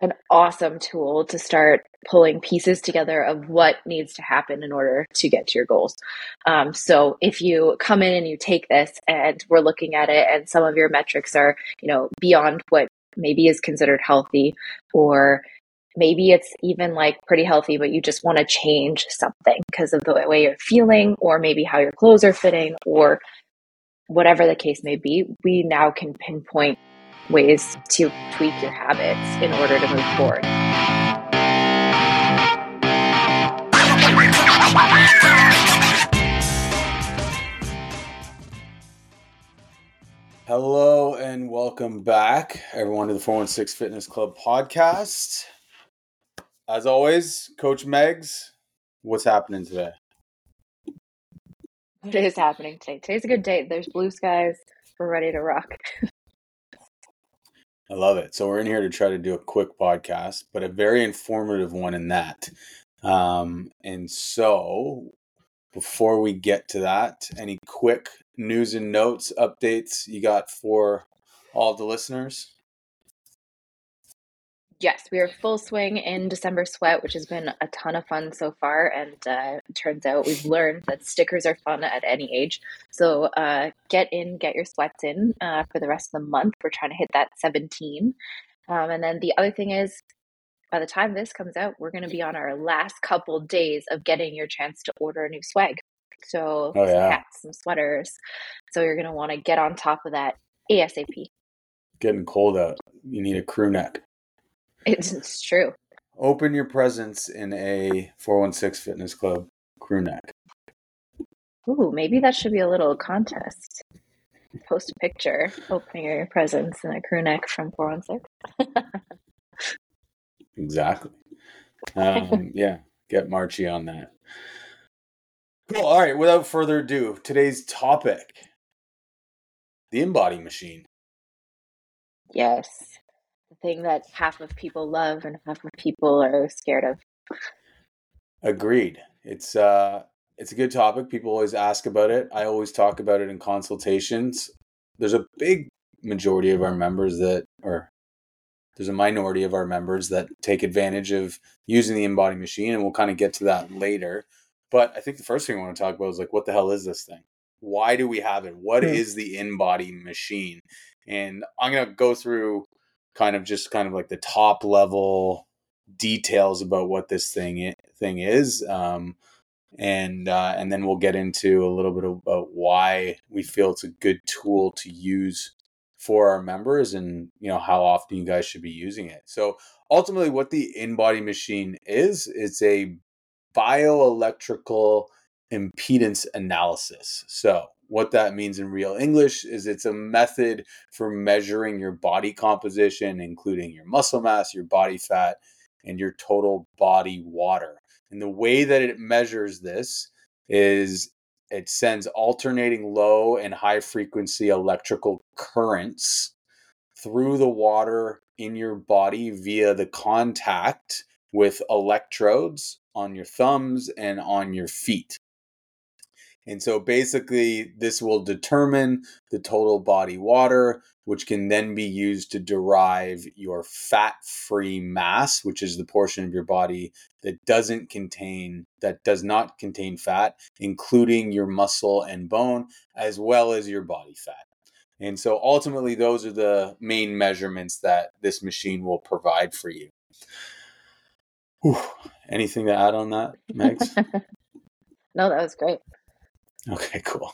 an awesome tool to start pulling pieces together of what needs to happen in order to get to your goals. Um, so if you come in and you take this and we're looking at it and some of your metrics are, you know, beyond what maybe is considered healthy or maybe it's even like pretty healthy, but you just want to change something because of the way you're feeling or maybe how your clothes are fitting or whatever the case may be, we now can pinpoint ways to tweak your habits in order to move forward. Hello and welcome back, everyone, to the 416 Fitness Club podcast. As always, Coach Megs, what's happening today? What is happening today? Today's a good day. There's blue skies. We're ready to rock. I love it. So we're in here to try to do a quick podcast, but a very informative one in that. Um, and so before we get to that, any quick news and notes updates you got for all the listeners? Yes, we are full swing in December Sweat, which has been a ton of fun so far. And uh, it turns out we've learned that stickers are fun at any age. So uh, get in, get your sweats in uh, for the rest of the month. We're trying to hit that 17. Um, and then the other thing is, by the time this comes out, we're going to be on our last couple days of getting your chance to order a new swag. So, oh, yeah. hats, some sweaters. So, you're going to want to get on top of that ASAP. Getting cold out. You need a crew neck. It's, it's true. Open your presents in a 416 Fitness Club crew neck. Ooh, maybe that should be a little contest. Post a picture opening your presents in a crew neck from 416. exactly. Um, yeah, get Marchie on that. Cool. All right. Without further ado, today's topic the InBody machine. Yes the thing that half of people love and half of people are scared of. Agreed. It's uh it's a good topic. People always ask about it. I always talk about it in consultations. There's a big majority of our members that or there's a minority of our members that take advantage of using the InBody machine and we'll kind of get to that later. But I think the first thing I want to talk about is like what the hell is this thing? Why do we have it? What hmm. is the InBody machine? And I'm going to go through kind of just kind of like the top level details about what this thing thing is um, and uh, and then we'll get into a little bit about why we feel it's a good tool to use for our members and you know how often you guys should be using it. So ultimately what the InBody machine is it's a bioelectrical impedance analysis. So what that means in real English is it's a method for measuring your body composition, including your muscle mass, your body fat, and your total body water. And the way that it measures this is it sends alternating low and high frequency electrical currents through the water in your body via the contact with electrodes on your thumbs and on your feet. And so basically, this will determine the total body water, which can then be used to derive your fat free mass, which is the portion of your body that doesn't contain, that does not contain fat, including your muscle and bone, as well as your body fat. And so ultimately, those are the main measurements that this machine will provide for you. Whew. Anything to add on that, Megs? no, that was great. Okay, cool.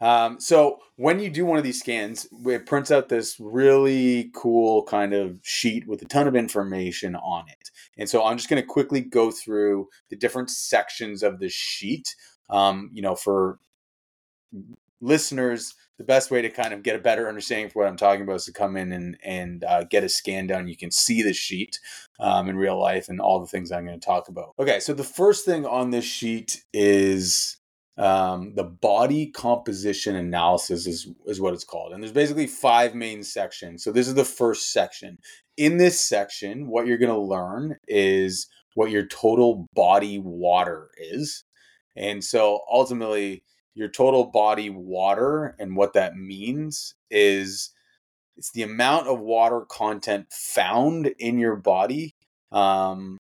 Um, so when you do one of these scans, it prints out this really cool kind of sheet with a ton of information on it. And so I'm just going to quickly go through the different sections of the sheet. Um, you know, for listeners, the best way to kind of get a better understanding for what I'm talking about is to come in and and uh, get a scan done. You can see the sheet um, in real life and all the things I'm going to talk about. Okay, so the first thing on this sheet is um, the body composition analysis is, is what it's called. And there's basically five main sections. So this is the first section. In this section, what you're going to learn is what your total body water is. And so ultimately, your total body water and what that means is it's the amount of water content found in your body. Um,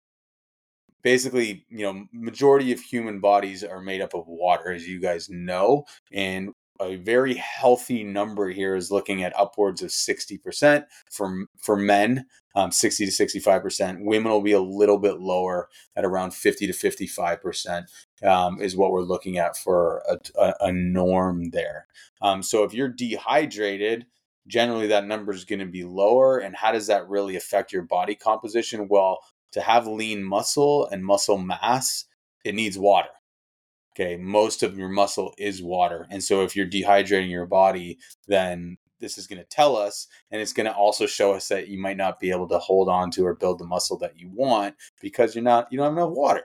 basically, you know, majority of human bodies are made up of water, as you guys know, and a very healthy number here is looking at upwards of 60% for for men um, 60 to 65% women will be a little bit lower at around 50 to 55% um, is what we're looking at for a, a, a norm there. Um, so if you're dehydrated generally that number is going to be lower and how does that really affect your body composition? Well to have lean muscle and muscle mass it needs water Okay, most of your muscle is water. And so if you're dehydrating your body, then this is going to tell us and it's going to also show us that you might not be able to hold on to or build the muscle that you want because you're not you don't have enough water.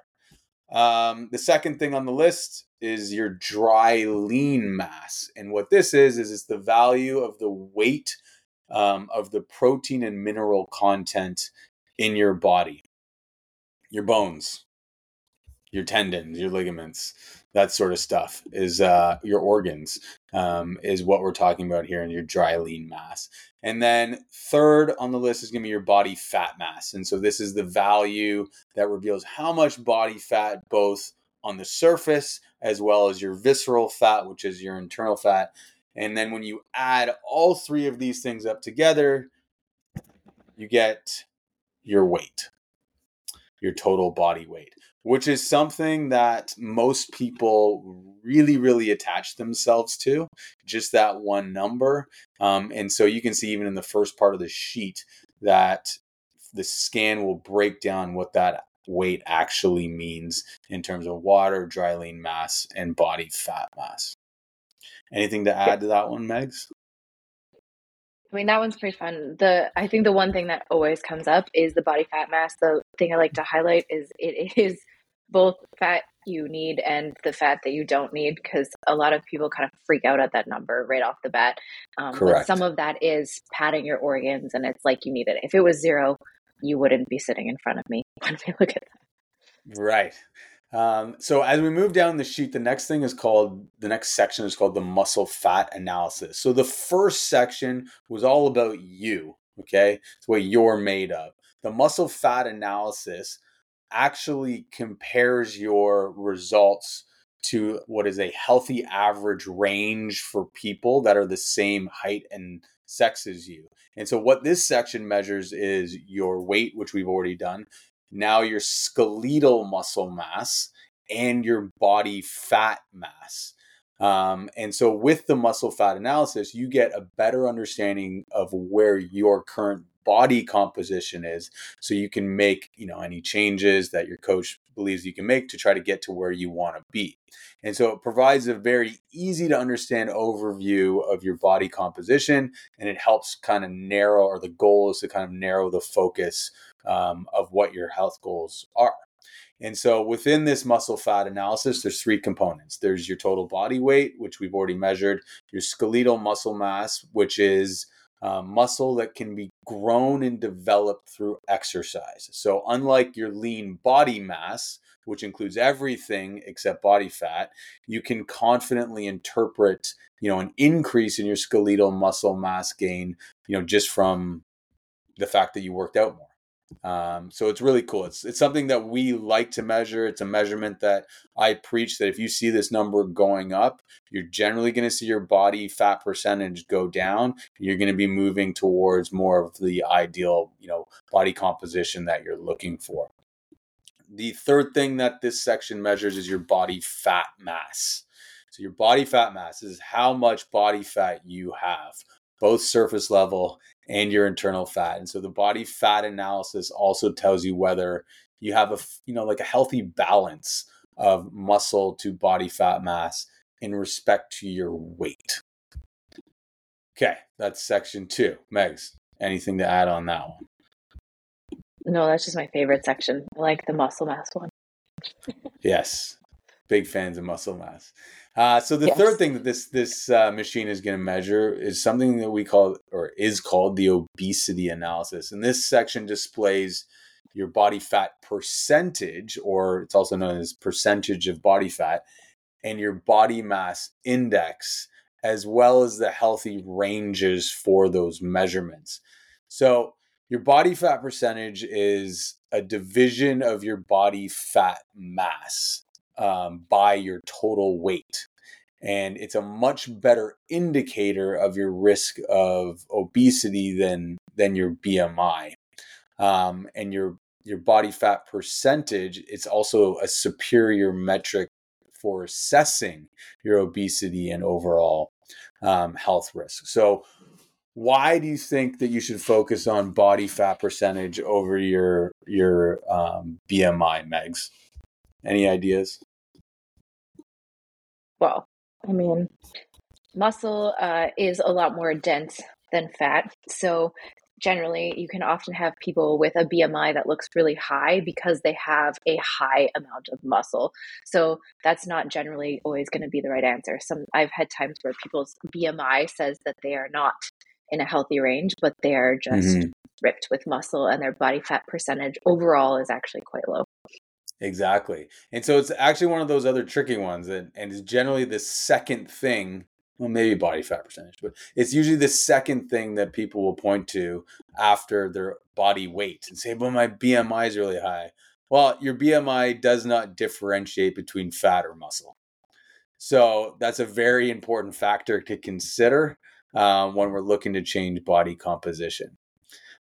Um, the second thing on the list is your dry lean mass. And what this is is it's the value of the weight um, of the protein and mineral content in your body. Your bones, your tendons, your ligaments, that sort of stuff is uh, your organs um, is what we're talking about here in your dry lean mass. And then third on the list is going to be your body fat mass. And so this is the value that reveals how much body fat both on the surface as well as your visceral fat which is your internal fat. And then when you add all three of these things up together you get your weight your total body weight which is something that most people really, really attach themselves to, just that one number. Um, and so you can see even in the first part of the sheet that the scan will break down what that weight actually means in terms of water, dry lean mass, and body fat mass. Anything to add to that one, Megs? I mean, that one's pretty fun. The I think the one thing that always comes up is the body fat mass. The thing I like to highlight is it is both fat you need and the fat that you don't need because a lot of people kind of freak out at that number right off the bat. Um, Correct. But some of that is padding your organs and it's like you need it. If it was zero, you wouldn't be sitting in front of me when we look at that. Right. Um, so as we move down the sheet, the next thing is called the next section is called the muscle fat analysis. So the first section was all about you. Okay, it's what you're made of. The muscle fat analysis actually compares your results to what is a healthy average range for people that are the same height and sex as you. And so, what this section measures is your weight, which we've already done, now your skeletal muscle mass, and your body fat mass. Um, and so, with the muscle fat analysis, you get a better understanding of where your current body composition is so you can make you know any changes that your coach believes you can make to try to get to where you want to be and so it provides a very easy to understand overview of your body composition and it helps kind of narrow or the goal is to kind of narrow the focus um, of what your health goals are and so within this muscle fat analysis, there's three components. There's your total body weight, which we've already measured, your skeletal muscle mass, which is uh, muscle that can be grown and developed through exercise. So, unlike your lean body mass, which includes everything except body fat, you can confidently interpret, you know, an increase in your skeletal muscle mass gain, you know, just from the fact that you worked out more. Um, so it's really cool. It's it's something that we like to measure. It's a measurement that I preach that if you see this number going up, you're generally going to see your body fat percentage go down. You're going to be moving towards more of the ideal, you know, body composition that you're looking for. The third thing that this section measures is your body fat mass. So your body fat mass is how much body fat you have, both surface level and your internal fat. And so the body fat analysis also tells you whether you have a you know like a healthy balance of muscle to body fat mass in respect to your weight. Okay, that's section 2. Megs, anything to add on that one? No, that's just my favorite section. I like the muscle mass one. yes. Big fans of muscle mass. Uh, so the yes. third thing that this this uh, machine is going to measure is something that we call or is called the obesity analysis, and this section displays your body fat percentage, or it's also known as percentage of body fat, and your body mass index as well as the healthy ranges for those measurements. So, your body fat percentage is a division of your body fat mass um, by your total weight. And it's a much better indicator of your risk of obesity than, than your BMI. Um, and your your body fat percentage, it's also a superior metric for assessing your obesity and overall um, health risk. So, why do you think that you should focus on body fat percentage over your your um, BMI, Megs? Any ideas? Well, I mean, muscle uh, is a lot more dense than fat, so generally you can often have people with a BMI that looks really high because they have a high amount of muscle. So that's not generally always going to be the right answer. Some I've had times where people's BMI says that they are not in a healthy range, but they are just mm-hmm. ripped with muscle and their body fat percentage overall is actually quite low. Exactly. And so it's actually one of those other tricky ones and, and it's generally the second thing well, maybe body fat percentage, but it's usually the second thing that people will point to after their body weight and say, well, my BMI is really high. Well, your BMI does not differentiate between fat or muscle. So that's a very important factor to consider um, when we're looking to change body composition.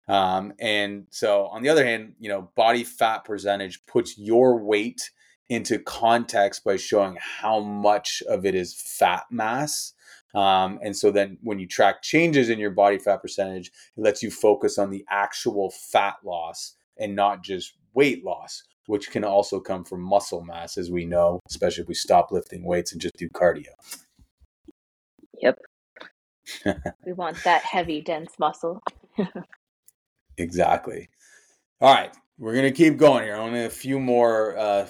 Um, and so, on the other hand, you know, body fat percentage puts your weight into context by showing how much of it is fat mass um, and so then when you track changes in your body fat percentage, it lets you focus on the actual fat loss and not just weight loss, which can also come from muscle mass, as we know, especially if we stop lifting weights and just do cardio. Yep. we want that heavy, dense muscle. exactly. All right. We're to keep going here. Only a few more uh,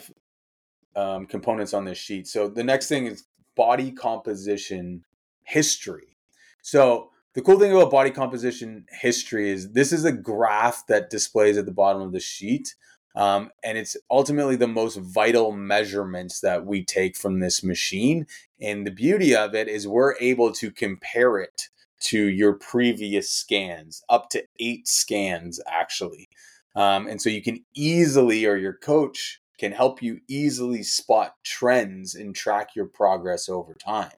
um, components on this sheet. So the next thing is body composition history. So the cool thing about body composition history is this is a graph that displays at the bottom of the sheet. Um, and it's ultimately the most vital measurements that we take from this machine. And the beauty of it is we're able to compare it to your previous scans, up to eight scans actually. Um, and so you can easily, or your coach can help you easily spot trends and track your progress over time.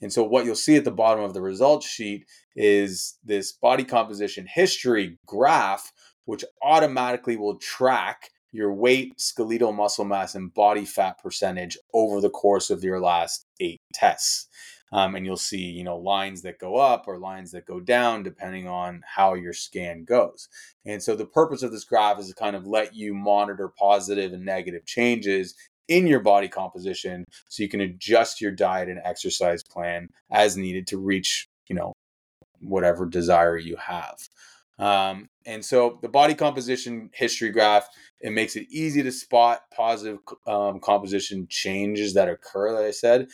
And so, what you'll see at the bottom of the results sheet is this body composition history graph, which automatically will track your weight, skeletal muscle mass, and body fat percentage over the course of your last eight tests. Um, and you'll see, you know, lines that go up or lines that go down depending on how your scan goes. And so the purpose of this graph is to kind of let you monitor positive and negative changes in your body composition so you can adjust your diet and exercise plan as needed to reach, you know, whatever desire you have. Um, and so the body composition history graph, it makes it easy to spot positive um, composition changes that occur, like I said.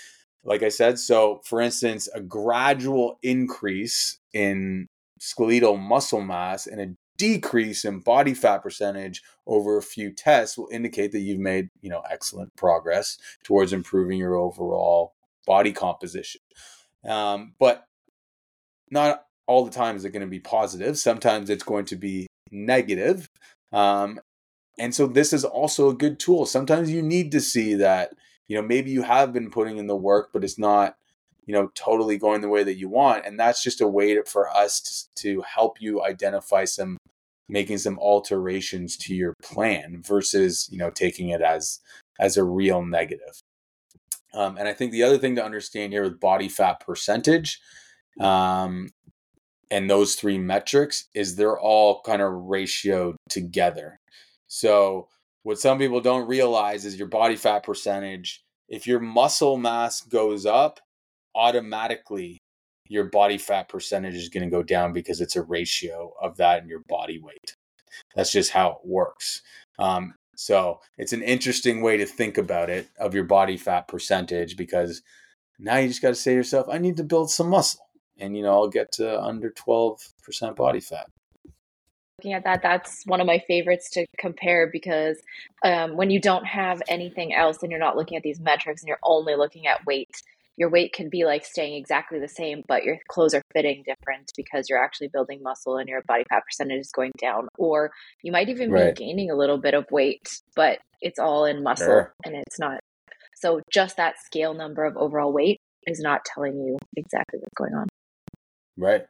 Like I said, so for instance, a gradual increase in skeletal muscle mass and a decrease in body fat percentage over a few tests will indicate that you've made, you know, excellent progress towards improving your overall body composition. Um, but not all the time is it going to be positive. Sometimes it's going to be negative. Um, and so this is also a good tool. Sometimes you need to see that, you know, maybe you have been putting in the work, but it's not you know totally going the way that you want and that's just a way to, for us to, to help you identify some making some alterations to your plan versus you know taking it as as a real negative. Um, and i think the other thing to understand here with body fat percentage um, and those three metrics is they're all kind of ratioed together. So what some people don't realize is your body fat percentage if your muscle mass goes up automatically your body fat percentage is going to go down because it's a ratio of that in your body weight. That's just how it works. Um, so it's an interesting way to think about it of your body fat percentage because now you just got to say to yourself, I need to build some muscle. And, you know, I'll get to under 12% body fat. Looking at that, that's one of my favorites to compare because um, when you don't have anything else and you're not looking at these metrics and you're only looking at weight, your weight can be like staying exactly the same, but your clothes are fitting different because you're actually building muscle and your body fat percentage is going down. Or you might even right. be gaining a little bit of weight, but it's all in muscle sure. and it's not. So just that scale number of overall weight is not telling you exactly what's going on. Right.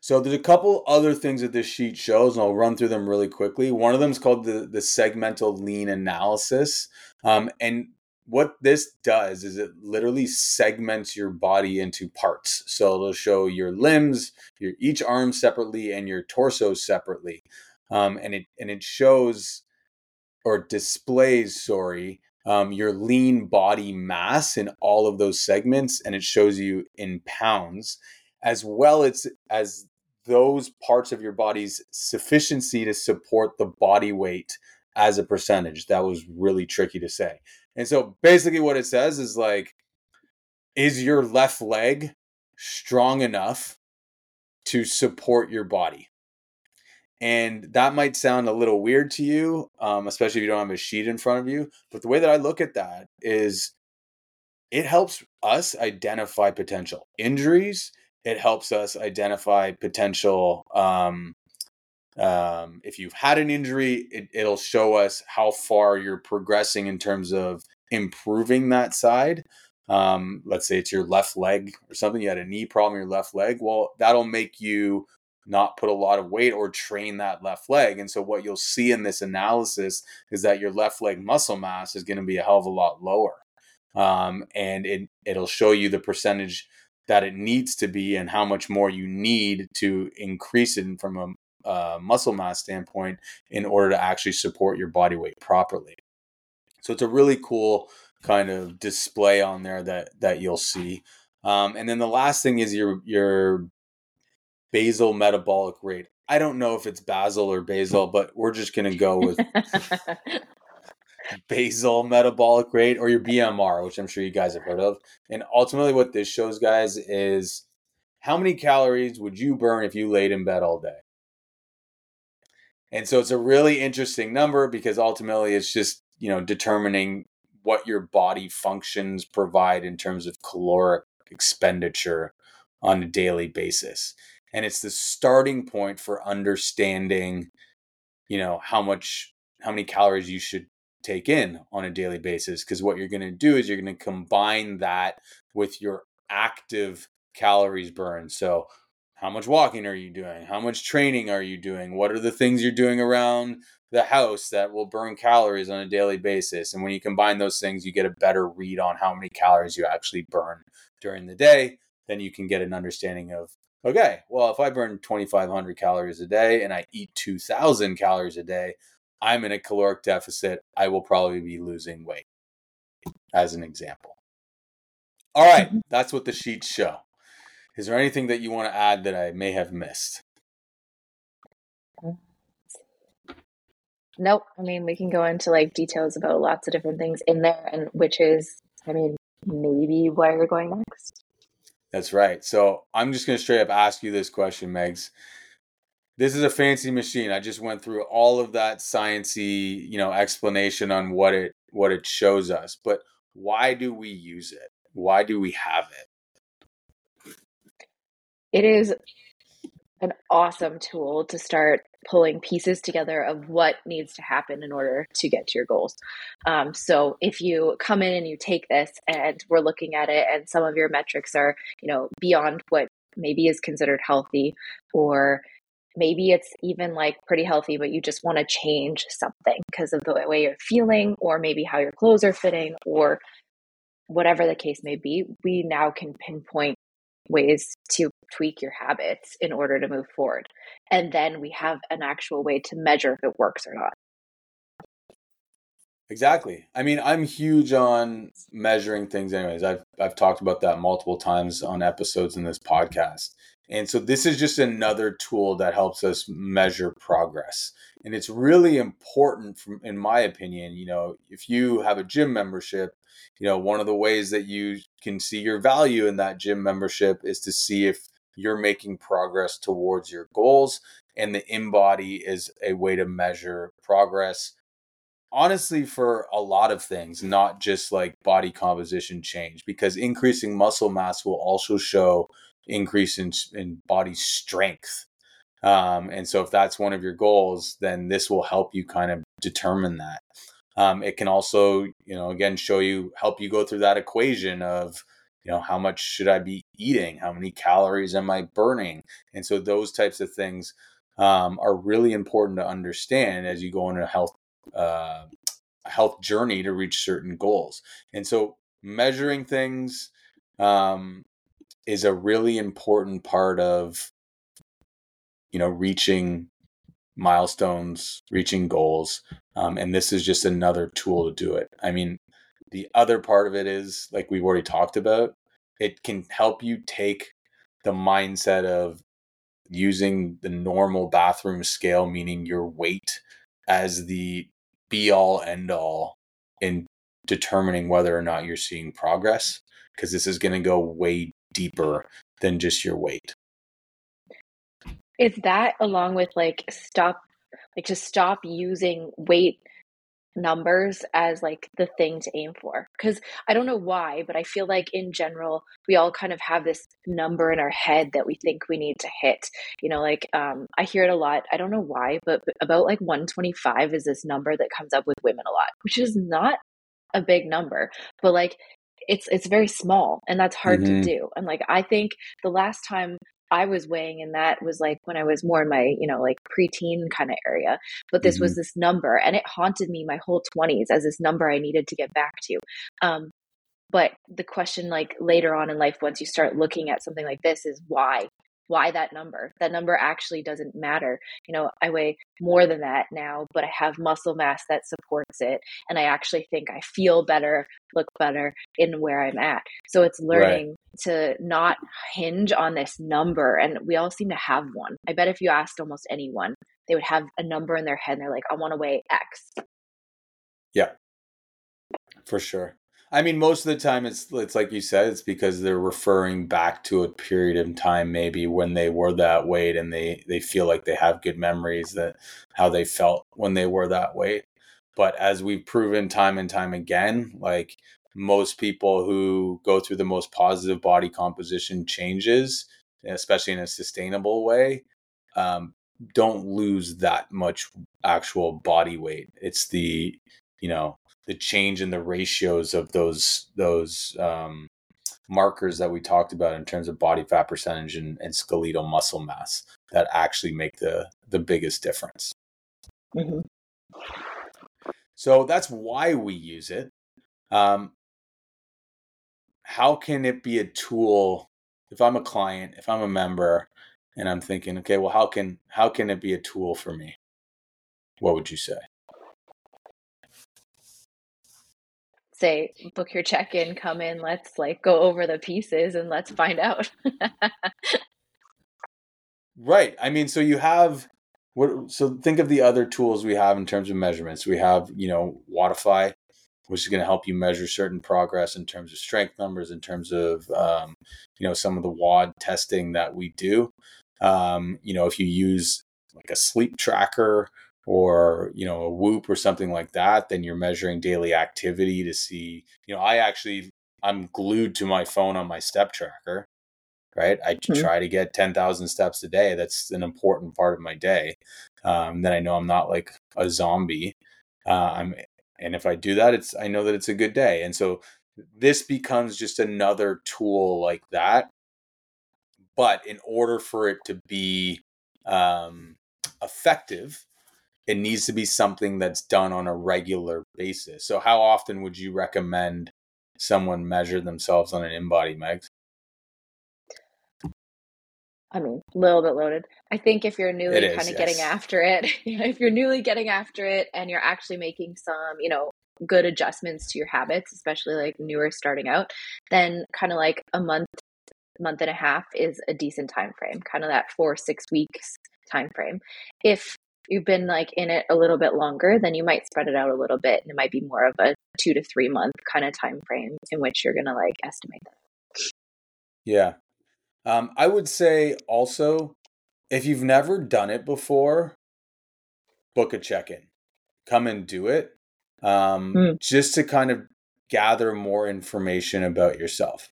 So there's a couple other things that this sheet shows, and I'll run through them really quickly. One of them is called the the segmental lean analysis, um, and what this does is it literally segments your body into parts. So it'll show your limbs, your each arm separately, and your torso separately, um, and it and it shows or displays, sorry, um, your lean body mass in all of those segments, and it shows you in pounds, as well as as those parts of your body's sufficiency to support the body weight as a percentage. That was really tricky to say. And so basically, what it says is like, is your left leg strong enough to support your body? And that might sound a little weird to you, um, especially if you don't have a sheet in front of you. But the way that I look at that is it helps us identify potential injuries it helps us identify potential um, um, if you've had an injury it, it'll show us how far you're progressing in terms of improving that side. Um, let's say it's your left leg or something you had a knee problem your left leg well that'll make you not put a lot of weight or train that left leg. And so what you'll see in this analysis is that your left leg muscle mass is going to be a hell of a lot lower. Um, and it, it'll show you the percentage that it needs to be and how much more you need to increase it from a muscle mass standpoint in order to actually support your body weight properly. So it's a really cool kind of display on there that that you'll see. Um, and then the last thing is your your basal metabolic rate. I don't know if it's basal or basal, but we're just going to go with basal metabolic rate or your BMR, which I'm sure you guys have heard of. And ultimately, what this shows, guys, is how many calories would you burn if you laid in bed all day? And so it's a really interesting number because ultimately it's just, you know, determining what your body functions provide in terms of caloric expenditure on a daily basis. And it's the starting point for understanding, you know, how much how many calories you should take in on a daily basis because what you're going to do is you're going to combine that with your active calories burned so how much walking are you doing? How much training are you doing? What are the things you're doing around the house that will burn calories on a daily basis? And when you combine those things you get a better read on how many calories you actually burn during the day then you can get an understanding of okay well if i burn 2500 calories a day and i eat 2000 calories a day I'm in a caloric deficit, I will probably be losing weight, as an example. All right, mm-hmm. that's what the sheets show. Is there anything that you want to add that I may have missed? Nope. I mean, we can go into like details about lots of different things in there, and which is, I mean, maybe why you're going next. That's right. So I'm just going to straight up ask you this question, Megs this is a fancy machine. I just went through all of that sciency, you know, explanation on what it what it shows us. But why do we use it? Why do we have it? It is an awesome tool to start pulling pieces together of what needs to happen in order to get to your goals. Um, so if you come in and you take this and we're looking at it and some of your metrics are, you know, beyond what maybe is considered healthy or maybe it's even like pretty healthy, but you just want to change something because of the way you're feeling, or maybe how your clothes are fitting, or whatever the case may be, we now can pinpoint ways to tweak your habits in order to move forward. And then we have an actual way to measure if it works or not. Exactly. I mean, I'm huge on measuring things anyways. I've I've talked about that multiple times on episodes in this podcast. And so this is just another tool that helps us measure progress. And it's really important from in my opinion, you know, if you have a gym membership, you know, one of the ways that you can see your value in that gym membership is to see if you're making progress towards your goals and the InBody is a way to measure progress honestly for a lot of things, not just like body composition change, because increasing muscle mass will also show increase in, in body strength. Um, and so if that's one of your goals, then this will help you kind of determine that. Um, it can also, you know, again, show you, help you go through that equation of, you know, how much should I be eating? How many calories am I burning? And so those types of things um, are really important to understand as you go into health uh, health journey to reach certain goals. And so measuring things um, is a really important part of you know reaching milestones, reaching goals. Um, and this is just another tool to do it. I mean, the other part of it is like we've already talked about, it can help you take the mindset of using the normal bathroom scale, meaning your weight, as the be all end all in determining whether or not you're seeing progress. Because this is going to go way deeper than just your weight. Is that along with like stop, like to stop using weight numbers as like the thing to aim for because i don't know why but i feel like in general we all kind of have this number in our head that we think we need to hit you know like um i hear it a lot i don't know why but about like 125 is this number that comes up with women a lot which is not a big number but like it's it's very small and that's hard mm-hmm. to do and like i think the last time I was weighing in that was like when I was more in my, you know, like preteen kind of area. But this mm-hmm. was this number and it haunted me my whole 20s as this number I needed to get back to. Um, but the question, like later on in life, once you start looking at something like this, is why? Why that number. That number actually doesn't matter. You know i weigh more than that now but i have muscle mass that supports it and i actually think i feel better look better in where i'm at. So it's learning right. to not hinge on this number and we all seem to have one. I bet if you asked almost anyone they would have a number in their head and they're like i want to weigh x. Yeah. For sure I mean, most of the time it's it's like you said, it's because they're referring back to a period of time maybe when they were that weight and they they feel like they have good memories that how they felt when they were that weight. But as we've proven time and time again, like most people who go through the most positive body composition changes, especially in a sustainable way, um, don't lose that much actual body weight. It's the you know the change in the ratios of those those um, markers that we talked about in terms of body fat percentage and, and skeletal muscle mass that actually make the the biggest difference. Mm-hmm. So that's why we use it. Um, how can it be a tool if I'm a client, if I'm a member, and I'm thinking, okay, well, how can how can it be a tool for me? What would you say? Say book your check-in come in let's like go over the pieces and let's find out. Right. I mean so you have what so think of the other tools we have in terms of measurements. We have you know Wodify which is going to help you measure certain progress in terms of strength numbers in terms of um, you know some of the WOD testing that we do. Um, you know if you use like a sleep tracker or you know a whoop or something like that then you're measuring daily activity to see you know i actually i'm glued to my phone on my step tracker right i mm-hmm. try to get 10,000 steps a day that's an important part of my day um, then i know i'm not like a zombie uh, i'm and if i do that it's i know that it's a good day and so this becomes just another tool like that but in order for it to be um, effective it needs to be something that's done on a regular basis. So, how often would you recommend someone measure themselves on an InBody, Megs? I mean, a little bit loaded. I think if you're newly kind of yes. getting after it, you know, if you're newly getting after it and you're actually making some, you know, good adjustments to your habits, especially like newer starting out, then kind of like a month, month and a half is a decent time frame, kind of that four, six weeks time frame. If you've been like in it a little bit longer, then you might spread it out a little bit and it might be more of a two to three month kind of time frame in which you're gonna like estimate that. Yeah. Um, I would say also if you've never done it before, book a check in. Come and do it. um, mm. just to kind of gather more information about yourself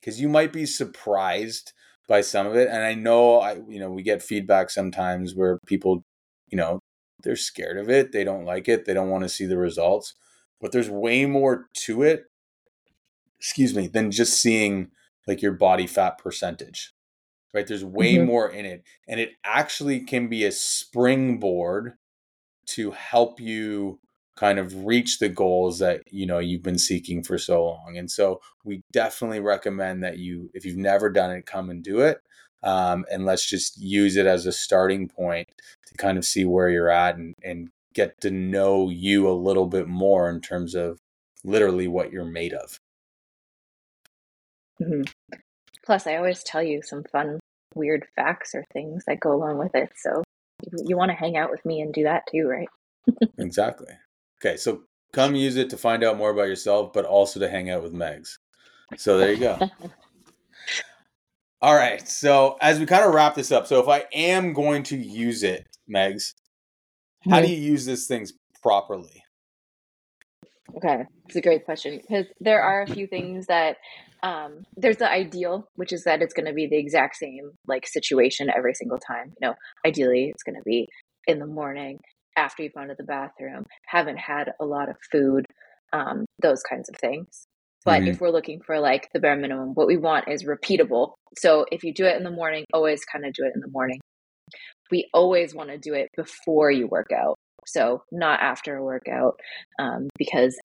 because you might be surprised by some of it and i know i you know we get feedback sometimes where people you know they're scared of it they don't like it they don't want to see the results but there's way more to it excuse me than just seeing like your body fat percentage right there's way mm-hmm. more in it and it actually can be a springboard to help you kind of reach the goals that you know you've been seeking for so long and so we definitely recommend that you if you've never done it come and do it um, and let's just use it as a starting point to kind of see where you're at and, and get to know you a little bit more in terms of literally what you're made of mm-hmm. plus i always tell you some fun weird facts or things that go along with it so you, you want to hang out with me and do that too right exactly Okay, so come use it to find out more about yourself, but also to hang out with Megs. So there you go. All right. So as we kind of wrap this up, so if I am going to use it, Megs, how mm-hmm. do you use these things properly? Okay, it's a great question because there are a few things that um, there's the ideal, which is that it's going to be the exact same like situation every single time. You know, ideally it's going to be in the morning after you've gone to the bathroom, haven't had a lot of food, um, those kinds of things. But mm-hmm. if we're looking for like the bare minimum, what we want is repeatable. So if you do it in the morning, always kind of do it in the morning. We always want to do it before you work out. So not after a workout, um, because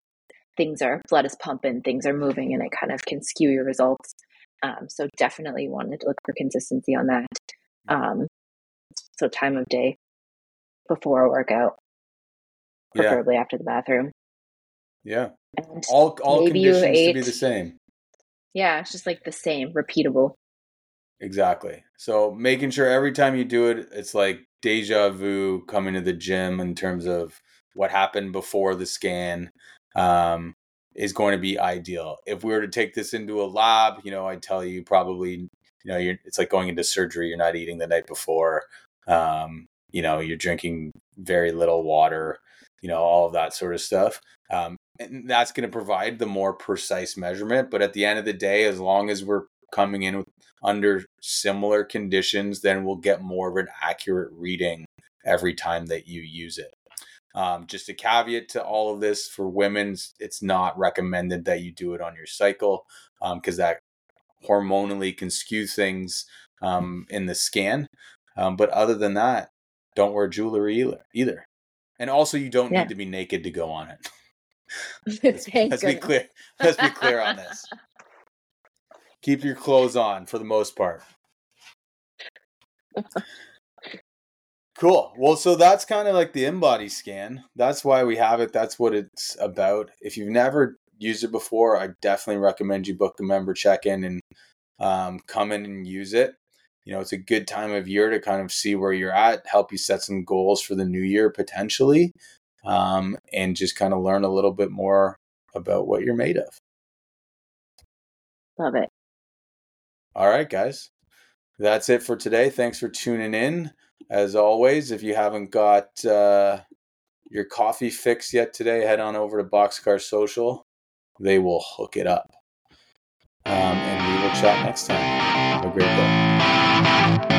things are, blood is pumping, things are moving, and it kind of can skew your results. Um, so definitely wanted to look for consistency on that. Um, so time of day before a workout, preferably yeah. after the bathroom. Yeah. And all all conditions ate, to be the same. Yeah, it's just like the same, repeatable. Exactly. So making sure every time you do it, it's like deja vu coming to the gym in terms of what happened before the scan um, is going to be ideal. If we were to take this into a lab, you know, I'd tell you probably, you know, you're, it's like going into surgery. You're not eating the night before. Um, you know you're drinking very little water you know all of that sort of stuff um, and that's going to provide the more precise measurement but at the end of the day as long as we're coming in with, under similar conditions then we'll get more of an accurate reading every time that you use it um, just a caveat to all of this for women it's not recommended that you do it on your cycle because um, that hormonally can skew things um, in the scan um, but other than that don't wear jewelry either. either. And also, you don't yeah. need to be naked to go on it. Let's, let's be clear. Let's be clear on this. Keep your clothes on for the most part. Cool. Well, so that's kind of like the InBody scan. That's why we have it. That's what it's about. If you've never used it before, I definitely recommend you book the member check in and um, come in and use it you know, it's a good time of year to kind of see where you're at, help you set some goals for the new year potentially, um, and just kind of learn a little bit more about what you're made of. Love it. All right, guys. That's it for today. Thanks for tuning in. As always, if you haven't got uh, your coffee fix yet today, head on over to Boxcar Social. They will hook it up. Um, and we will chat next time. Have a great day.